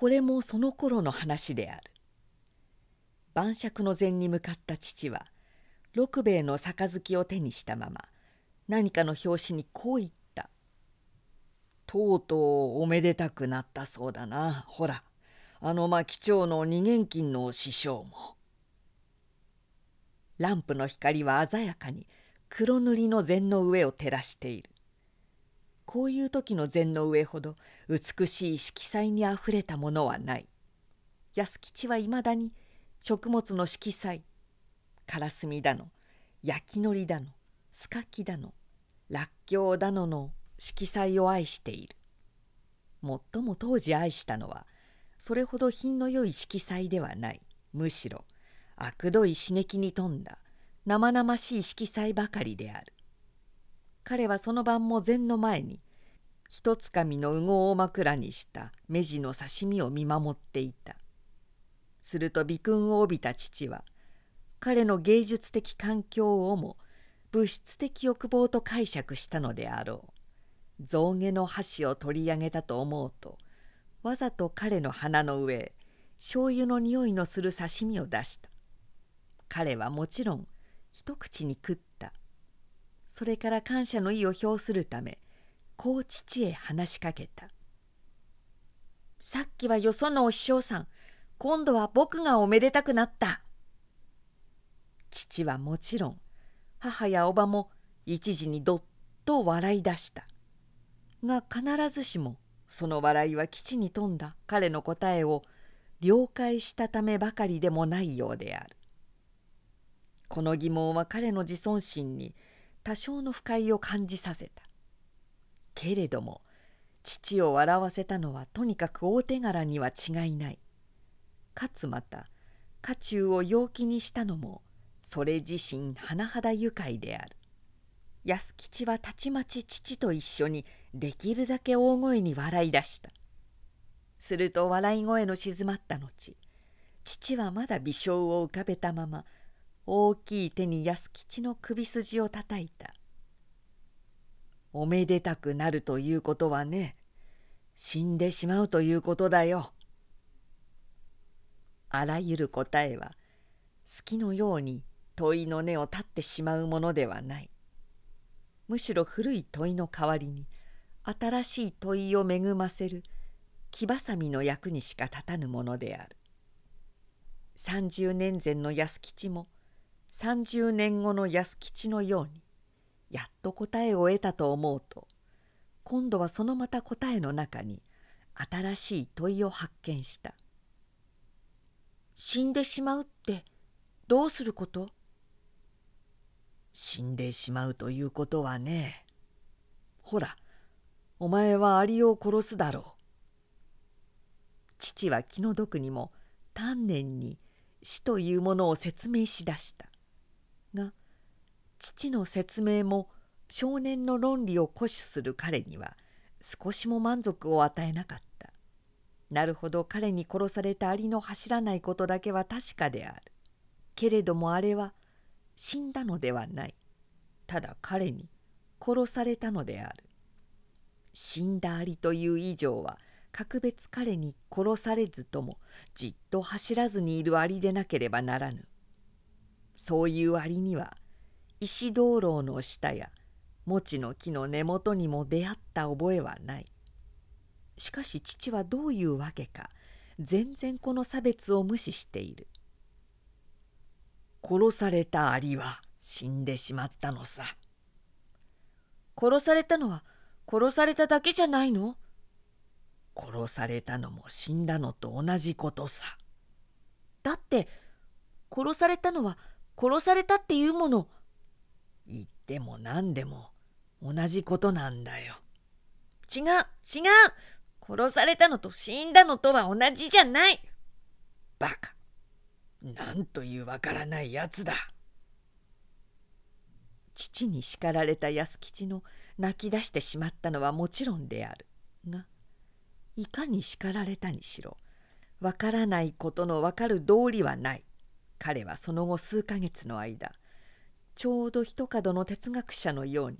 これもその頃の話である。晩酌の膳に向かった父は六兵衛の杯を手にしたまま何かの拍子にこう言った「とうとうおめでたくなったそうだなほら。あの牧町の二元金の師匠も」。ランプの光は鮮やかに黒塗りの禅の上を照らしている。こういう時の禅の上ほど美しい色彩にあふれたものはない。安吉はいまだに食物の色彩からすみだの焼きのりだのすかきだのらっきょうだのの色彩を愛している。最も当時愛したのはそれほど品の良い色彩ではない。むしろあくどい刺激に富んだ生々しい色彩ばかりである。彼はその晩も禅の前に一つかみの羽毛を枕にした目地の刺身を見守っていた。すると鼻訓を帯びた父は彼の芸術的環境をも物質的欲望と解釈したのであろう。象牙の箸を取り上げたと思うとわざと彼の鼻の上へ醤油の匂いのする刺身を出した。彼はもちろん一口に食っそれから感謝の意を表するためこう父へ話しかけた「さっきはよそのお師匠さん今度は僕がおめでたくなった」父はもちろん母やおばも一時にどっと笑い出した。が必ずしもその笑いは基地に富んだ。彼の答えを了解したためばかりでもないようである。この疑問は彼の自尊心に多少の不快を感じさせた。けれども父を笑わせたのはとにかく大手柄には違いない。かつまた家中を陽気にしたのもそれ自身甚だ愉快である。安吉はたちまち父と一緒にできるだけ大声に笑い出した。すると笑い声の静まった後父はまだ微笑を浮かべたまま大きい手に安吉の首筋をたたいた「おめでたくなるということはね死んでしまうということだよ」あらゆる答えは好きのように問いの根を立ってしまうものではない。むしろ古い問いの代わりに新しい問いを恵ませる木ばさみの役にしか立たぬものである。30年前の安吉も「30年後の安吉のようにやっと答えを得たと思うと今度はそのまた答えの中に新しい問いを発見した「死んでしまうってどうすること?」死んでしまうということはねほらお前はアリを殺すだろう。父は気の毒にも丹念に死というものを説明しだした。が父の説明も少年の論理を固守する彼には少しも満足を与えなかった。なるほど彼に殺されたアリの走らないことだけは確かである。けれどもあれは死んだのではない。ただ彼に殺されたのである。死んだアリという以上は格別彼に殺されずともじっと走らずにいるアリでなければならぬ。そういう割には石灯籠の下や餅の木の根元にも出会った覚えはない。しかし父はどういうわけか全然この差別を無視している。殺されたアリは死んでしまったのさ。殺されたのは殺されただけじゃないの？殺されたのも死んだのと同じことさ。だって殺されたのは殺されたっていうもの。言っても何でも。同じことなんだよ。違う違う。殺されたのと死んだのとは同じじゃない。バカ。なんというわからないやつだ。父に叱られた安吉の泣き出してしまったのはもちろんである。がいかに叱られたにしろわからないことのわかる道理はない。彼はその後数ヶ月の間ちょうど一角の哲学者のように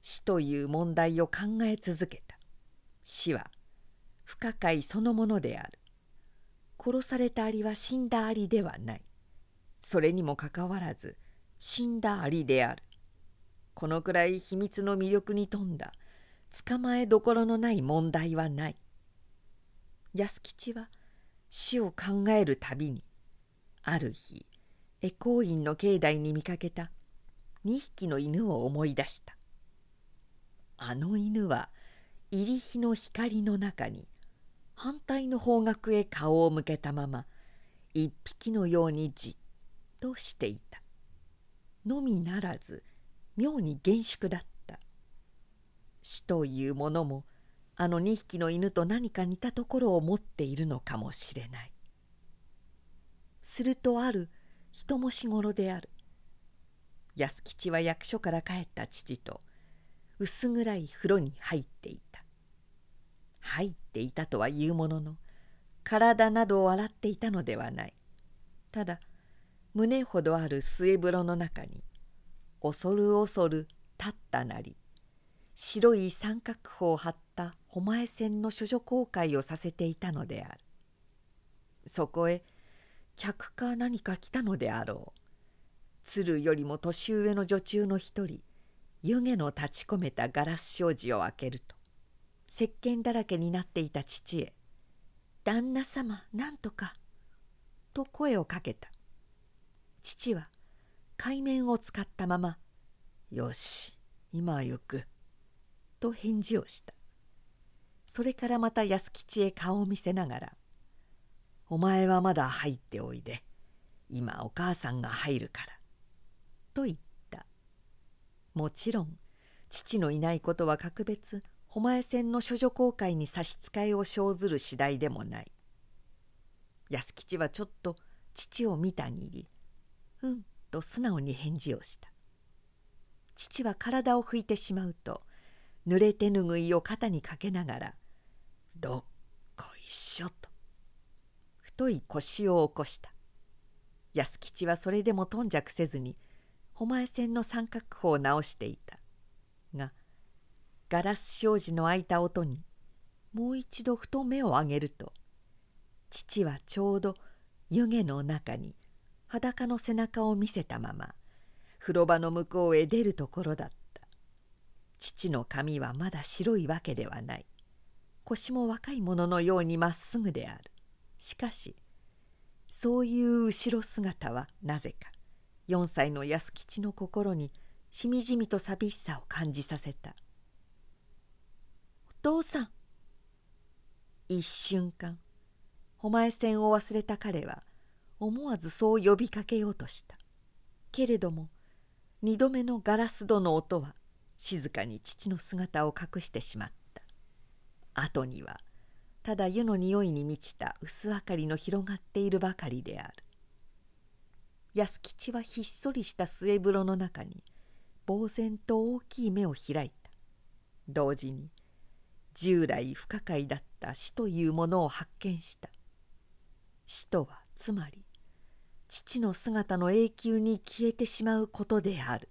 死という問題を考え続けた。死は不可解そのものである。殺されたアリは死んだアリではない。それにもかかわらず死んだアリである。このくらい秘密の魅力に富んだ捕まえどころのない問題はない。安吉は死を考えるたびにある日恵光院の境内に見かけた2匹の犬を思い出した。あの犬は入り日の光の中に反対の方角へ顔を向けたまま一匹のようにじっとしていた。のみならず妙に厳粛だった。死というものもあの2匹の犬と何か似たところを持っているのかもしれない。するとある人もしごろである。安吉は役所から帰った父と薄暗い風呂に入っていた。入っていたとは言うものの体などを洗っていたのではない。ただ胸ほどある末風呂の中に恐る恐る立ったなり白い三角砲を張った狛江線の処女公開をさせていたのである。そこへ客か何か来たのであろう。鶴よりも年上の女中の一人湯気の立ち込めたガラス障子を開けると石鹸だらけになっていた父へ「旦那様なんとか」と声をかけた。父は海面を使ったまま「よし今は行く」と返事をした。それからまた安吉へ顔を見せながら「お前はまだ入っておいで。今お母さんが入るから」と言った。もちろん父のいないことは格別狛江線の処女公開に差し支えを生ずる次第でもない。安吉はちょっと父を見たぎり「うん」と素直に返事をした。父は体を拭いてしまうと濡れ手ぬぐいを肩にかけながら「どっこいしょ」と。太い腰を起こした。安吉はそれでも頓着せずに狛江線の三角砲を直していた。がガラス障子の開いた音にもう一度ふと目を上げると父はちょうど湯気の中に裸の背中を見せたまま風呂場の向こうへ出るところだった。父の髪はまだ白いわけではない。腰も若い者のようにまっすぐである。しかしそういう後ろ姿はなぜか4歳の安吉の心にしみじみと寂しさを感じさせた「お父さん」一瞬間狛江線を忘れた彼は思わずそう呼びかけようとした。けれども二度目のガラス戸の音は静かに父の姿を隠してしまった。後にはただ湯の匂いに満ちた薄明かりの広がっているばかりである。安吉はひっそりした末風呂の中に呆然と大きい目を開いた。同時に従来不可解だった死というものを発見した。死とはつまり父の姿の永久に消えてしまうことである。